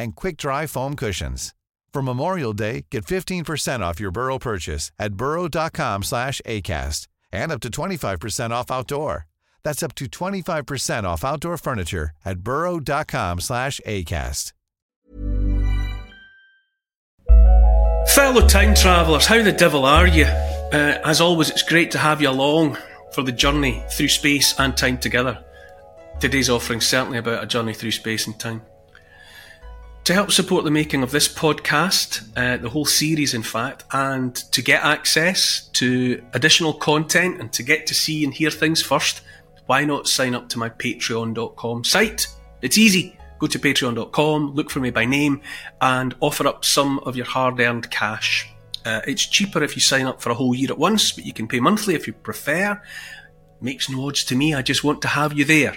and quick dry foam cushions. For Memorial Day, get 15% off your Burrow purchase at burrow.com slash ACAST and up to 25% off outdoor. That's up to 25% off outdoor furniture at burrow.com slash ACAST. Fellow time travellers, how the devil are you? Uh, as always, it's great to have you along for the journey through space and time together. Today's offering certainly about a journey through space and time. To help support the making of this podcast, uh, the whole series, in fact, and to get access to additional content and to get to see and hear things first, why not sign up to my patreon.com site? It's easy. Go to patreon.com, look for me by name, and offer up some of your hard earned cash. Uh, it's cheaper if you sign up for a whole year at once, but you can pay monthly if you prefer. Makes no odds to me, I just want to have you there.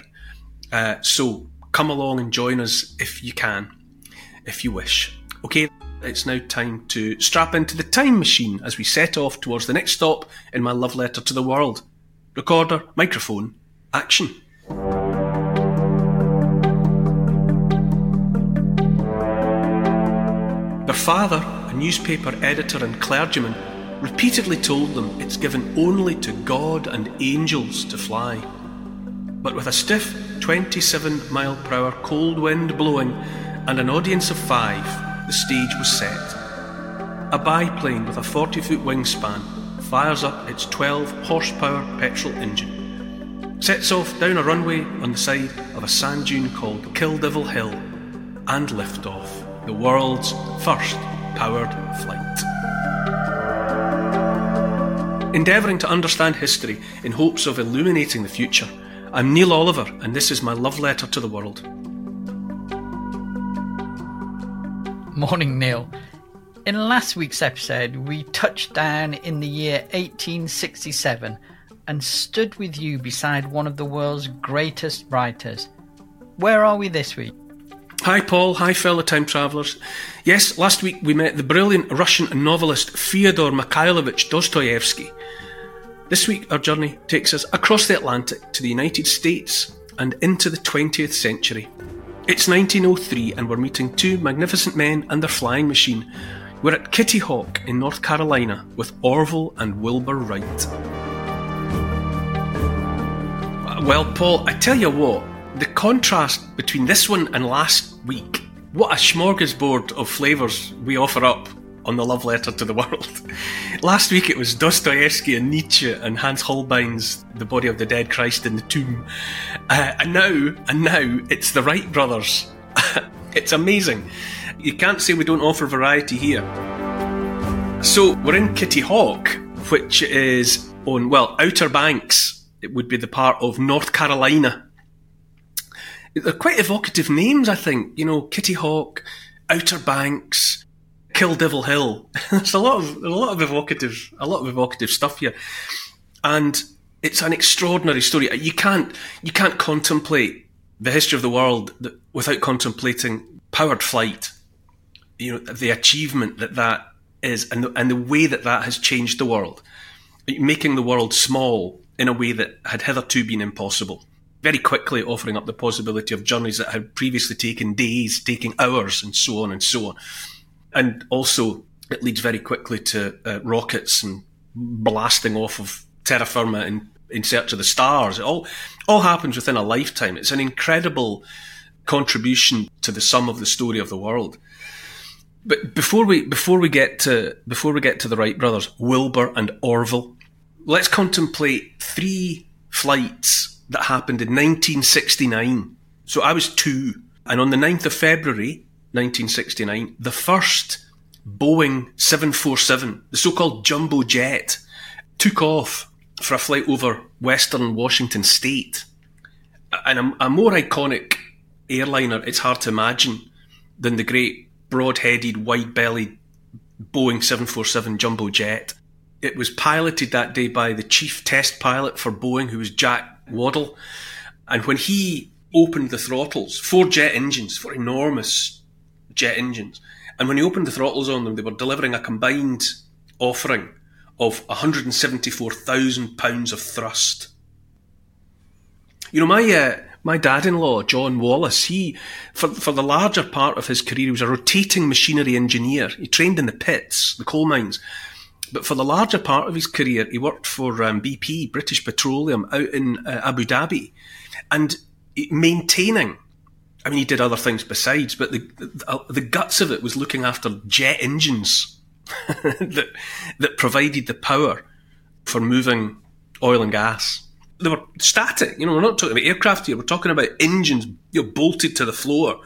Uh, so come along and join us if you can if you wish. Okay, it's now time to strap into the time machine as we set off towards the next stop in my love letter to the world. Recorder, microphone, action. Their father, a newspaper editor and clergyman, repeatedly told them it's given only to God and angels to fly. But with a stiff 27 mile per hour cold wind blowing and an audience of five, the stage was set. A biplane with a 40 foot wingspan fires up its 12 horsepower petrol engine, sets off down a runway on the side of a sand dune called Killdevil Hill, and liftoff, the world's first powered flight. Endeavouring to understand history in hopes of illuminating the future, I'm Neil Oliver, and this is my love letter to the world. Morning, Neil. In last week's episode, we touched down in the year 1867 and stood with you beside one of the world's greatest writers. Where are we this week? Hi, Paul. Hi, fellow time travellers. Yes, last week we met the brilliant Russian novelist Fyodor Mikhailovich Dostoevsky. This week, our journey takes us across the Atlantic to the United States and into the 20th century. It's 1903, and we're meeting two magnificent men and their flying machine. We're at Kitty Hawk in North Carolina with Orville and Wilbur Wright. Well, Paul, I tell you what, the contrast between this one and last week, what a smorgasbord of flavours we offer up on the love letter to the world. Last week it was Dostoevsky and Nietzsche and Hans Holbein's The Body of the Dead Christ in the Tomb. Uh, and now, and now it's the Wright brothers. it's amazing. You can't say we don't offer variety here. So we're in Kitty Hawk, which is on, well, Outer Banks. It would be the part of North Carolina. They're quite evocative names, I think. You know, Kitty Hawk, Outer Banks, Kill Devil Hill. There's a lot of a lot of evocative a lot of evocative stuff here, and it's an extraordinary story. You can't you can't contemplate the history of the world without contemplating powered flight. You know the achievement that that is, and the, and the way that that has changed the world, making the world small in a way that had hitherto been impossible very quickly offering up the possibility of journeys that had previously taken days, taking hours, and so on and so on and also it leads very quickly to uh, rockets and blasting off of terra firma in, in search of the stars. It all all happens within a lifetime. It's an incredible contribution to the sum of the story of the world. But before we before we get to before we get to the Wright brothers, Wilbur and Orville, let's contemplate three flights that happened in 1969. So I was two, and on the 9th of February, 1969, the first Boeing 747, the so-called jumbo jet, took off for a flight over western Washington state. And a, a more iconic airliner, it's hard to imagine. than the great broad-headed, wide-bellied Boeing 747 jumbo jet. It was piloted that day by the chief test pilot for Boeing, who was Jack Waddell. And when he opened the throttles, four jet engines, four enormous jet engines, and when he opened the throttles on them, they were delivering a combined offering of 174,000 pounds of thrust. You know, my uh, my dad-in-law, John Wallace, he for for the larger part of his career, he was a rotating machinery engineer. He trained in the pits, the coal mines, but for the larger part of his career, he worked for um, BP, British Petroleum, out in uh, Abu Dhabi, and maintaining. I mean, he did other things besides, but the the, uh, the guts of it was looking after jet engines that that provided the power for moving oil and gas they were static. You know, we're not talking about aircraft here. We're talking about engines, you know, bolted to the floor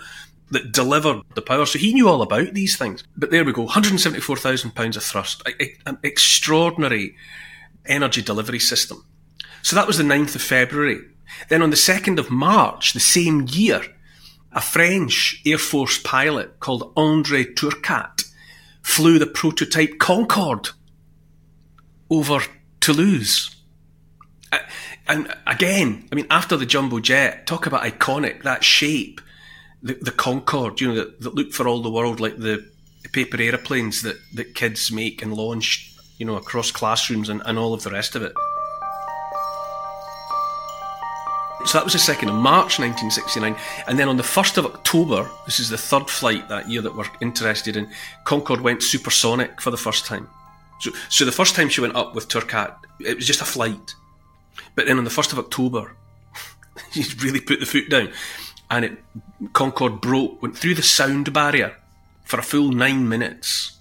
that delivered the power. So he knew all about these things. But there we go, 174,000 pounds of thrust, an extraordinary energy delivery system. So that was the 9th of February. Then on the 2nd of March, the same year, a French Air Force pilot called Andre Turcat flew the prototype Concorde over Toulouse and again, I mean, after the jumbo jet, talk about iconic that shape, the, the Concorde, you know, that, that looked for all the world like the paper aeroplanes that, that kids make and launch, you know, across classrooms and, and all of the rest of it. So that was the 2nd of March 1969. And then on the 1st of October, this is the third flight that year that we're interested in, Concorde went supersonic for the first time. So, so the first time she went up with Turcat, it was just a flight. But then on the 1st of October, she really put the foot down. And it Concorde broke, went through the sound barrier for a full nine minutes.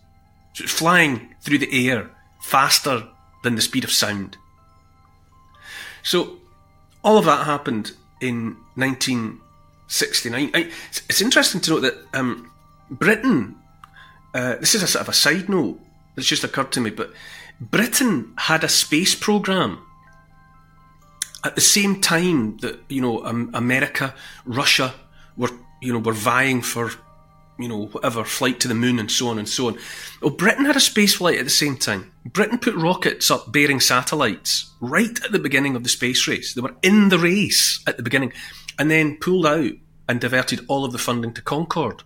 So it's flying through the air faster than the speed of sound. So all of that happened in 1969. I, it's interesting to note that um, Britain, uh, this is a sort of a side note that's just occurred to me, but Britain had a space program at the same time that you know um, America, Russia were you know were vying for you know whatever flight to the moon and so on and so on. Well, Britain had a space flight at the same time. Britain put rockets up bearing satellites right at the beginning of the space race. They were in the race at the beginning, and then pulled out and diverted all of the funding to Concorde.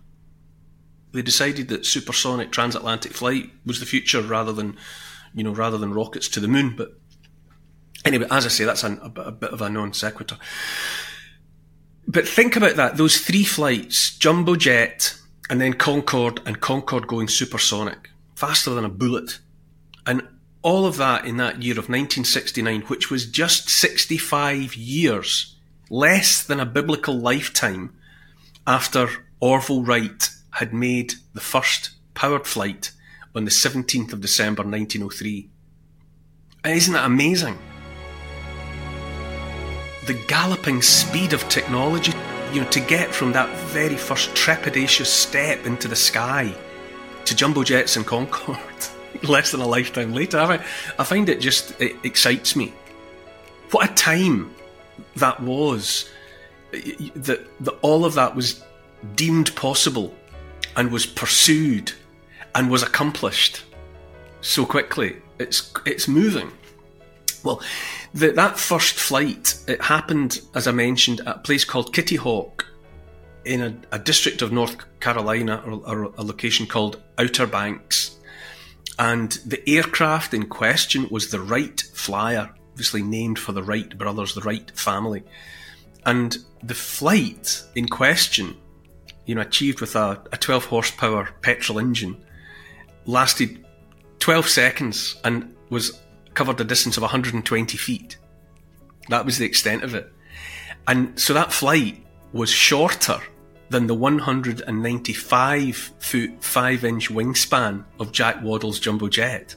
They decided that supersonic transatlantic flight was the future rather than you know rather than rockets to the moon, but Anyway, as I say, that's a, a, bit of a non sequitur. But think about that. Those three flights, jumbo jet, and then Concorde, and Concorde going supersonic, faster than a bullet. And all of that in that year of 1969, which was just 65 years, less than a biblical lifetime after Orville Wright had made the first powered flight on the 17th of December 1903. And isn't that amazing? the galloping speed of technology, you know, to get from that very first trepidatious step into the sky to jumbo jets and Concorde less than a lifetime later. I, I find it just it excites me. What a time that was. That, that all of that was deemed possible and was pursued and was accomplished so quickly. It's it's moving. Well, the, that first flight, it happened, as I mentioned, at a place called Kitty Hawk in a, a district of North Carolina, or, or, a location called Outer Banks. And the aircraft in question was the Wright Flyer, obviously named for the Wright brothers, the Wright family. And the flight in question, you know, achieved with a, a 12 horsepower petrol engine, lasted 12 seconds and was covered a distance of 120 feet. That was the extent of it. And so that flight was shorter than the 195 foot 5 inch wingspan of Jack Waddell's jumbo jet.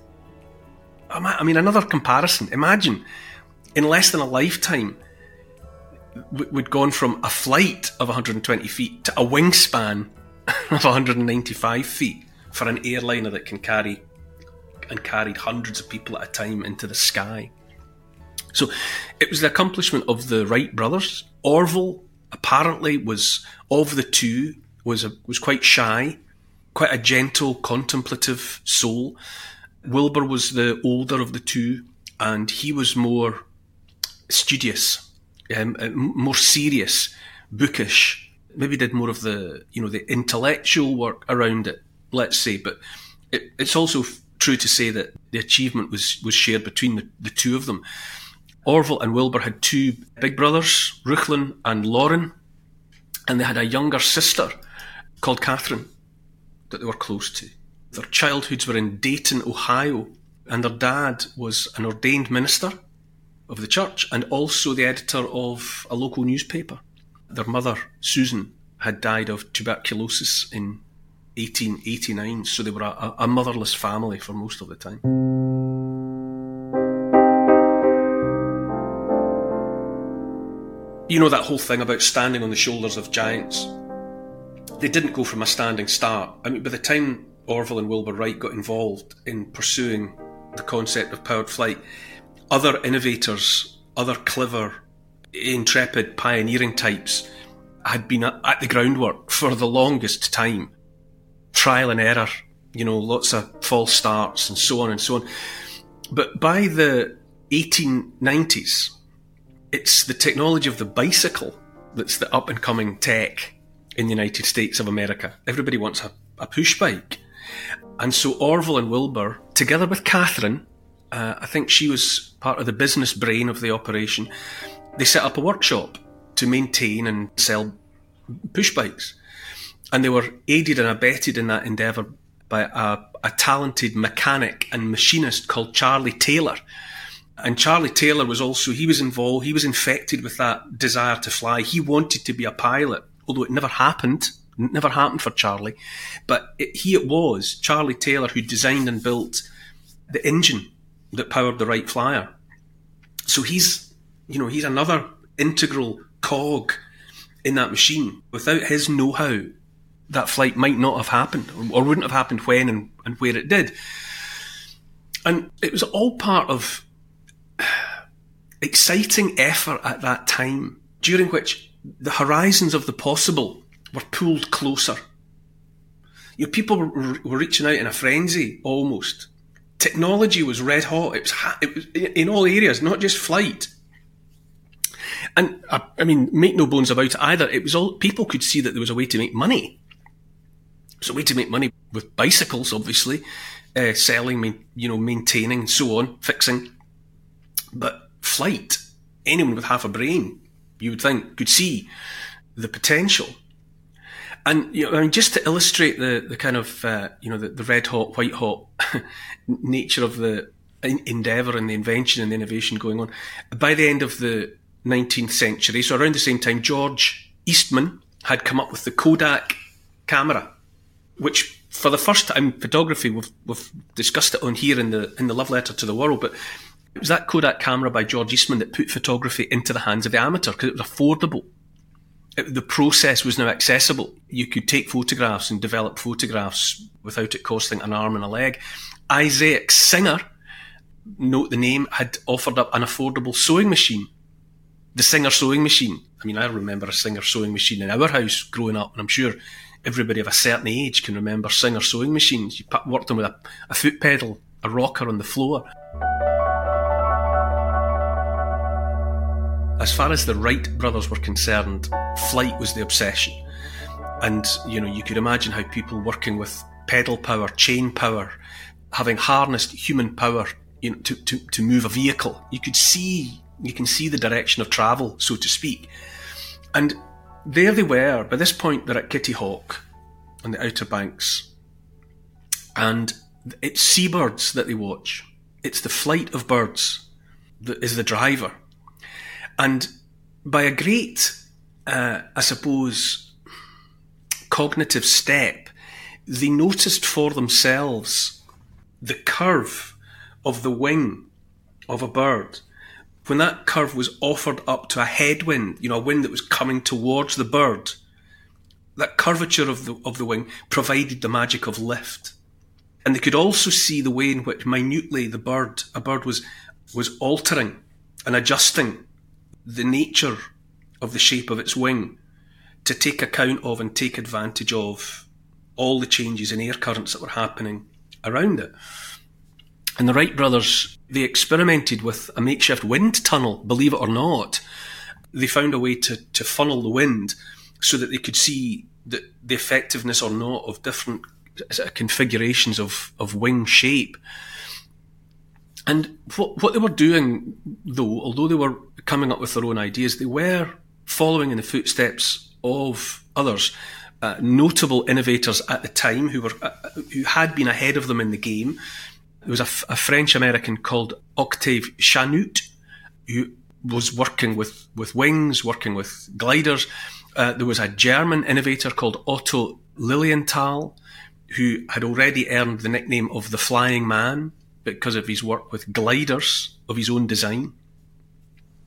I mean, another comparison. Imagine in less than a lifetime, we'd gone from a flight of 120 feet to a wingspan of 195 feet for an airliner that can carry and carried hundreds of people at a time into the sky. So it was the accomplishment of the Wright brothers. Orville apparently was, of the two, was a, was quite shy, quite a gentle, contemplative soul. Wilbur was the older of the two, and he was more studious, um, uh, more serious, bookish. Maybe did more of the you know the intellectual work around it, let's say. But it, it's also true to say that the achievement was was shared between the, the two of them. Orville and Wilbur had two big brothers, Reuchlin and Lorin, and they had a younger sister called Katharine that they were close to. Their childhoods were in Dayton, Ohio, and their dad was an ordained minister of the church and also the editor of a local newspaper. Their mother, Susan, had died of tuberculosis in 1889, so they were a, a motherless family for most of the time. You know that whole thing about standing on the shoulders of giants? They didn't go from a standing start. I mean, by the time Orville and Wilbur Wright got involved in pursuing the concept of powered flight, other innovators, other clever, intrepid, pioneering types had been at the groundwork for the longest time. Trial and error, you know, lots of false starts and so on and so on. But by the 1890s, it's the technology of the bicycle that's the up and coming tech in the United States of America. Everybody wants a, a push bike. And so Orville and Wilbur, together with Katharine, uh, I think she was part of the business brain of the operation, they set up a workshop to maintain and sell push bikes. And they were aided and abetted in that endeavour by a, a talented mechanic and machinist called Charlie Taylor. And Charlie Taylor was also, he was involved, he was infected with that desire to fly. He wanted to be a pilot, although it never happened. It never happened for Charlie. But it, he it was, Charlie Taylor, who designed and built the engine that powered the Wright Flyer. So he's, you know, he's another integral cog in that machine. Without his know-how, that flight might not have happened, or wouldn't have happened when and, and where it did. And it was all part of exciting effort at that time, during which the horizons of the possible were pulled closer. You know, people were, were reaching out in a frenzy almost technology was red hot. It was, it was in all areas, not just flight. And I, I, mean, make no bones about it either. It was all people could see that there was a way to make money. Was a way to make money with bicycles, obviously, uh, selling, you know, maintaining, and so on, fixing. But flight, anyone with half a brain, you would think, could see the potential. And you know, I mean, just to illustrate the the kind of uh, you know the, the red hot, white hot nature of the endeavour and the invention and the innovation going on, by the end of the 19th century, so around the same time, George Eastman had come up with the Kodak camera, which for the first time photography we've, we've discussed it on here in the in the love letter to the world, but it was that Kodak camera by George Eastman that put photography into the hands of the amateur because it was affordable the process was now accessible. You could take photographs and develop photographs without it costing an arm and a leg. Isaac Singer, note the name, had offered up an affordable sewing machine. The Singer sewing machine. I mean, I remember a Singer sewing machine in our house growing up, and I'm sure everybody of a certain age can remember Singer sewing machines. You worked them with a, a foot pedal, a rocker on the floor. As far as the Wright brothers were concerned, flight was the obsession. And, you know, you could imagine how people working with pedal power, chain power, having harnessed human power you know, to, to, to move a vehicle, you could see, you can see the direction of travel, so to speak. And there they were. By this point, they're at Kitty Hawk on the Outer Banks. And it's seabirds that they watch. It's the flight of birds that is the driver. And by a great, uh, I suppose, cognitive step, they noticed for themselves the curve of the wing of a bird. When that curve was offered up to a headwind, you know, a wind that was coming towards the bird, that curvature of the, of the wing provided the magic of lift. And they could also see the way in which minutely the bird, a bird was, was altering and adjusting the nature of the shape of its wing to take account of and take advantage of all the changes in air currents that were happening around it. And the Wright brothers, they experimented with a makeshift wind tunnel, believe it or not. They found a way to, to funnel the wind so that they could see the, the effectiveness or not of different configurations of, of wing shape. And what, what they were doing, though, although they were coming up with their own ideas, they were following in the footsteps of others, uh, notable innovators at the time who were uh, who had been ahead of them in the game. There was a, French American called Octave Chanute who was working with, with wings, working with gliders. Uh, there was a German innovator called Otto Lilienthal who had already earned the nickname of the Flying Man because of his work with gliders of his own design.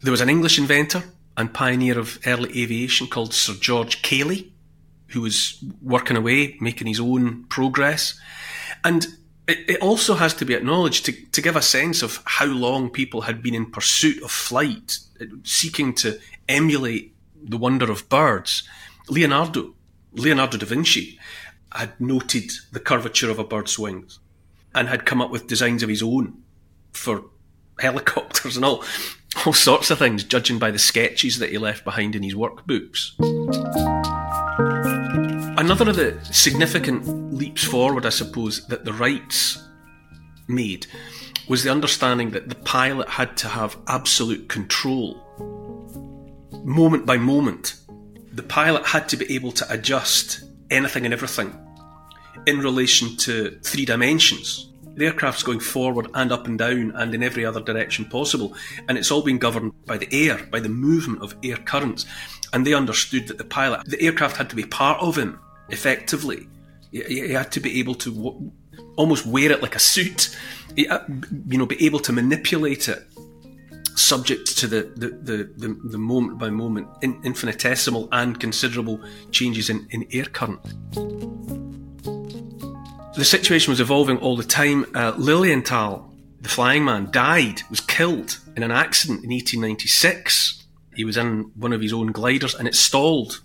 There was an English inventor and pioneer of early aviation called Sir George Cayley, who was working away, making his own progress. And it, it also has to be acknowledged to, to give a sense of how long people had been in pursuit of flight, uh, seeking to emulate the wonder of birds. Leonardo, Leonardo da Vinci, had noted the curvature of a bird's wings and had come up with designs of his own for helicopters and all all sorts of things, judging by the sketches that he left behind in his workbooks. Another of the significant leaps forward, I suppose, that the Wrights made was the understanding that the pilot had to have absolute control, moment by moment. The pilot had to be able to adjust anything and everything in relation to three dimensions. The aircraft's going forward and up and down and in every other direction possible, and it's all being governed by the air, by the movement of air currents. And they understood that the pilot, the aircraft had to be part of him effectively. He, had to be able to almost wear it like a suit, he, you know, be able to manipulate it subject to the, the, the, the, moment by moment in, infinitesimal and considerable changes in, in air current. The situation was evolving all the time. Uh, Lilienthal, the flying man, died, was killed in an accident in 1896. He was in one of his own gliders and it stalled.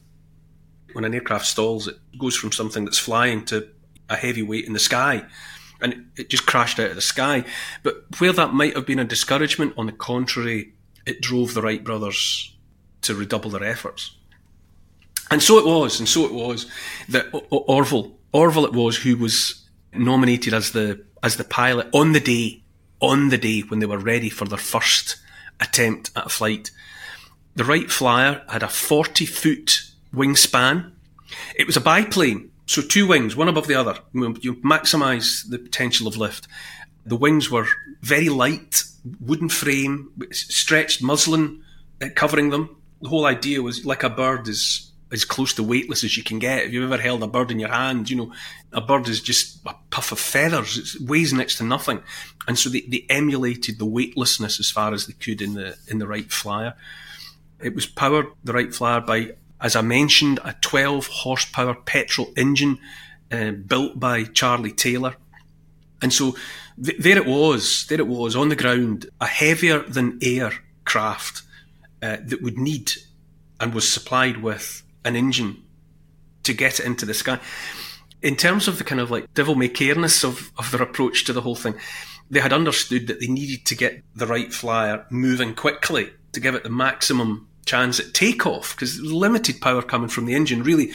When an aircraft stalls, it goes from something that's flying to a heavy weight in the sky and it just crashed out of the sky. But where that might have been a discouragement, on the contrary, it drove the Wright brothers to redouble their efforts. And so it was, and so it was that Orville, Orville it was who was nominated as the as the pilot on the day, on the day when they were ready for their first attempt at a flight. The Wright Flyer had a 40 foot wingspan. It was a biplane, so two wings, one above the other. You maximise the potential of lift. The wings were very light, wooden frame, stretched muslin uh, covering them. The whole idea was like a bird is as close to weightless as you can get. If you've ever held a bird in your hand, you know, a bird is just a puff of feathers. It weighs next to nothing. And so they, they emulated the weightlessness as far as they could in the in the Wright Flyer. It was powered, the Wright Flyer, by as I mentioned, a 12 horsepower petrol engine uh, built by Charlie Taylor. And so th- there it was, there it was on the ground, a heavier than air craft uh, that would need and was supplied with an engine to get it into the sky. In terms of the kind of like devil may careness of, of their approach to the whole thing, they had understood that they needed to get the Wright Flyer moving quickly to give it the maximum chance at takeoff because limited power coming from the engine, really.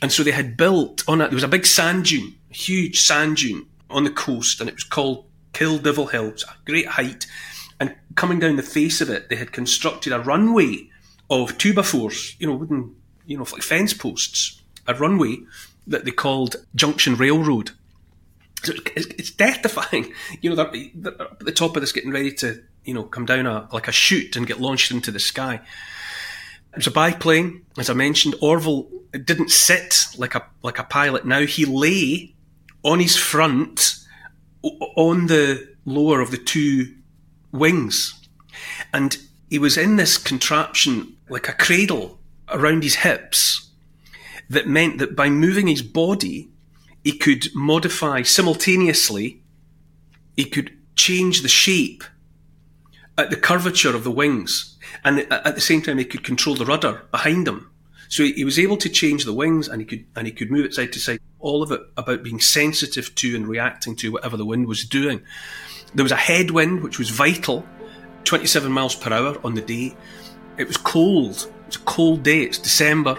And so they had built on it, there was a big sand dune, huge sand dune on the coast, and it was called Kill Devil Hill. It was a great height. And coming down the face of it, they had constructed a runway of two by fours, you know, wooden, you know, like fence posts, a runway that they called Junction Railroad. So it's, it's death defying. You know, they're, they're at the top of this getting ready to, you know, come down a, like a chute and get launched into the sky. Was a biplane, as I mentioned. Orville didn't sit like a like a pilot. Now he lay on his front, on the lower of the two wings, and he was in this contraption like a cradle around his hips. That meant that by moving his body, he could modify simultaneously. He could change the shape at the curvature of the wings and at the same time he could control the rudder behind him. So he, was able to change the wings and he could and he could move it side to side. All of it about being sensitive to and reacting to whatever the wind was doing. There was a headwind which was vital, 27 miles per hour on the day. It was cold. It's a cold day. It's December.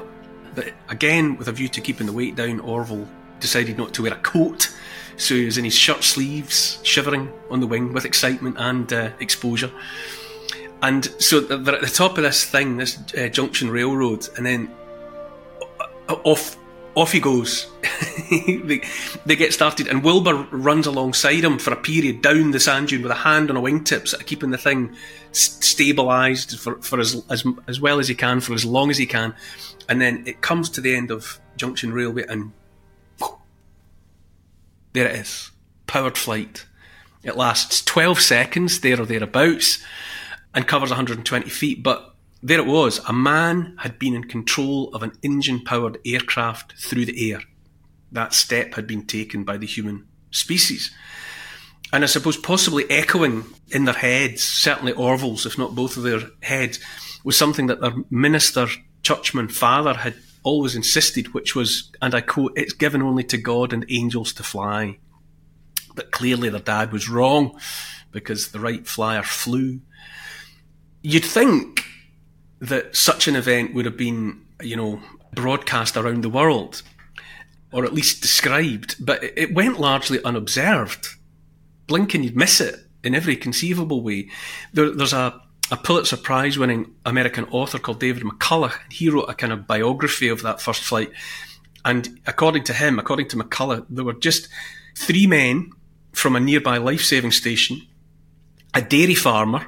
But again, with a view to keeping the weight down, Orville decided not to wear a coat. So he was in his shirt sleeves, shivering on the wing with excitement and uh, exposure. And so they're at the top of this thing, this uh, junction railroad, and then off off he goes. they, they get started, and Wilbur runs alongside him for a period down the sand dune with a hand on a wingtip, sort of keeping the thing stabilised for, for as, as, as well as he can, for as long as he can. And then it comes to the end of Junction Railway, and there it is powered flight. It lasts 12 seconds, there or thereabouts, and covers 120 feet, but there it was. A man had been in control of an engine powered aircraft through the air. That step had been taken by the human species. And I suppose possibly echoing in their heads, certainly Orville's, if not both of their heads, was something that their minister, churchman father had always insisted, which was, and I quote, it's given only to God and angels to fly. But clearly their dad was wrong because the Wright Flyer flew. You'd think that such an event would have been, you know, broadcast around the world, or at least described, but it went largely unobserved. Blink and you'd miss it in every conceivable way. There, there's a, a Pulitzer Prize winning American author called David McCullough. And he wrote a kind of biography of that first flight. And according to him, according to McCullough, there were just three men from a nearby life saving station, a dairy farmer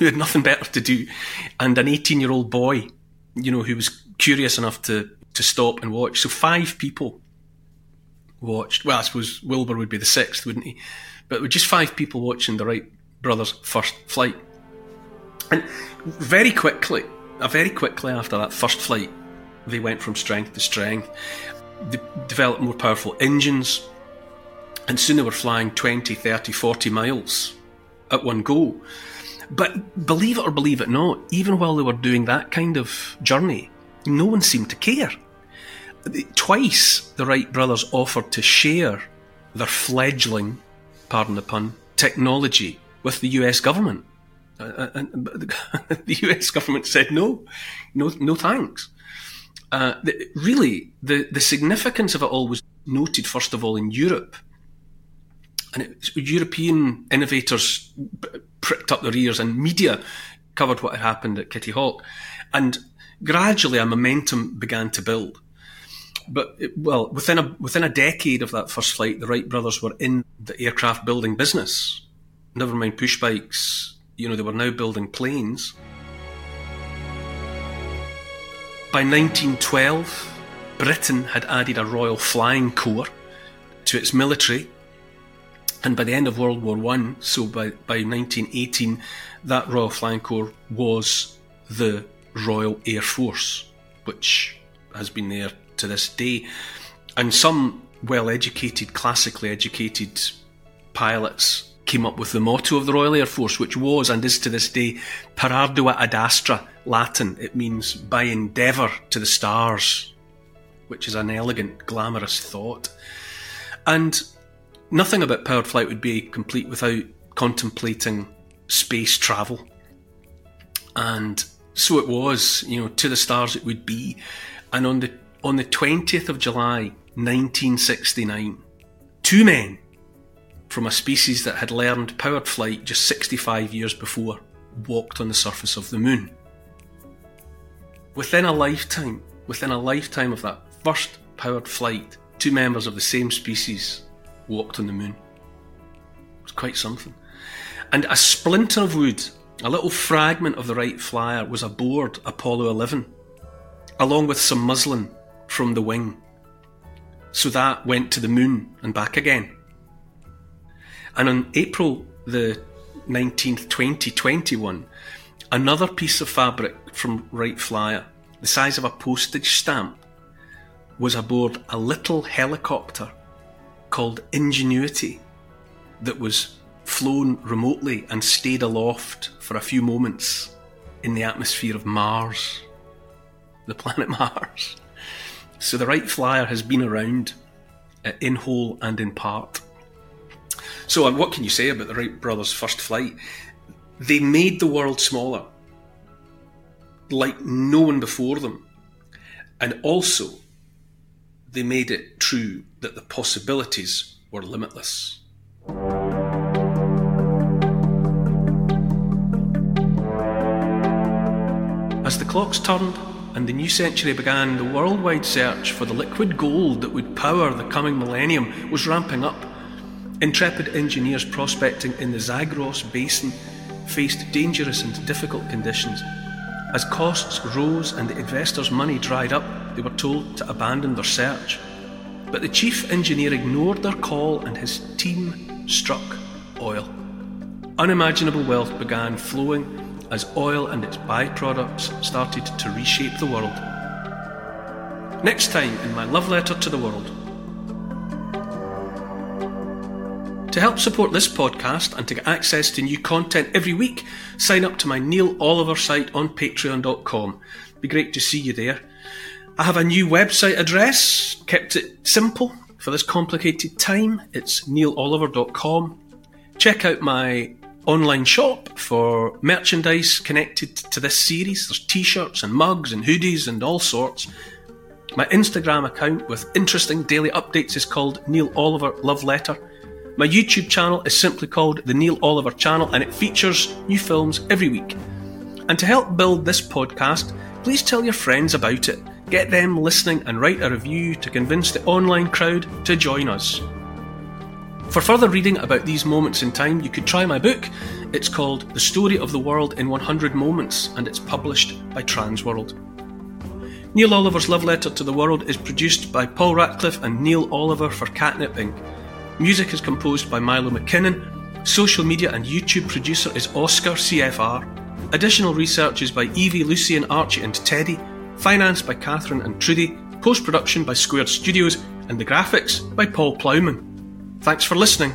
who had nothing better to do, and an 18 year old boy, you know, who was curious enough to, to stop and watch. So five people watched. Well, I suppose Wilbur would be the sixth, wouldn't he? But with just five people watching the Wright brothers' first flight. And very quickly, very quickly after that first flight, they went from strength to strength. They developed more powerful engines, and soon they were flying 20, 30, 40 miles at one go. But believe it or believe it not, even while they were doing that kind of journey, no one seemed to care. Twice the Wright brothers offered to share their fledgling, pardon the pun, technology with the US government. Uh, uh and the US government said no, no, no thanks. Uh, the, really, the, the significance of it all was noted, first of all, in Europe and it, European innovators pricked up their ears, and media covered what had happened at Kitty Hawk, and gradually a momentum began to build. But it, well, within a within a decade of that first flight, the Wright brothers were in the aircraft building business. Never mind push bikes. You know, they were now building planes. By 1912, Britain had added a Royal Flying Corps to its military and by the end of World War One, so by, by 1918, that Royal Flying Corps was the Royal Air Force, which has been there to this day. And some well educated, classically educated pilots came up with the motto of the Royal Air Force, which was and is to this day Per ardua ad astra, Latin. It means by endeavour to the stars, which is an elegant, glamorous thought. And nothing about powered flight would be complete without contemplating space travel. And so it was, you know, to the stars it would be. And on the on the 20th of July 1969, two men from a species that had learned powered flight just 65 years before walked on the surface of the moon. Within a lifetime, within a lifetime of that first powered flight, two members of the same species walked on the moon. It was quite something. And a splinter of wood, a little fragment of the Wright Flyer, was aboard Apollo 11, along with some muslin from the wing. So that went to the moon and back again. And on April the 19th, 2021, another piece of fabric from Wright Flyer, the size of a postage stamp, was aboard a little helicopter called Ingenuity that was flown remotely and stayed aloft for a few moments in the atmosphere of Mars. the planet Mars. So the Wright Flyer has been around uh, in whole and in part. So, uh, what can you say about the Wright brothers' first flight? They made the world smaller, like no one before them. And also, they made it true that the possibilities were limitless. As the clocks turned and the new century began, the worldwide search for the liquid gold that would power the coming millennium was ramping up. Intrepid engineers prospecting in the Zagros Basin faced dangerous and difficult conditions. As costs rose and the investors' money dried up, they were told to abandon their search. But the chief engineer ignored their call and his team struck oil. Unimaginable wealth began flowing as oil and its byproducts started to reshape the world. Next time in my love letter to the world. To help support this podcast and to get access to new content every week, sign up to my Neil Oliver site on patreon.com. Be great to see you there. I have a new website address, kept it simple for this complicated time. It's neiloliver.com. Check out my online shop for merchandise connected to this series. There's t shirts and mugs and hoodies and all sorts. My Instagram account with interesting daily updates is called Neil Oliver Love Letter. My YouTube channel is simply called The Neil Oliver Channel and it features new films every week. And to help build this podcast, please tell your friends about it. Get them listening and write a review to convince the online crowd to join us. For further reading about these moments in time, you could try my book. It's called The Story of the World in 100 Moments and it's published by Transworld. Neil Oliver's Love Letter to the World is produced by Paul Ratcliffe and Neil Oliver for Catnip Inc. Music is composed by Milo McKinnon. Social media and YouTube producer is Oscar CFR. Additional research is by Evie, Lucian, Archie, and Teddy. Financed by Catherine and Trudy. Post production by Squared Studios. And the graphics by Paul Plowman. Thanks for listening.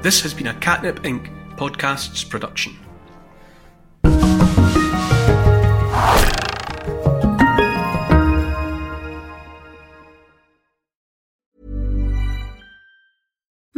This has been a Catnip Inc. podcasts production.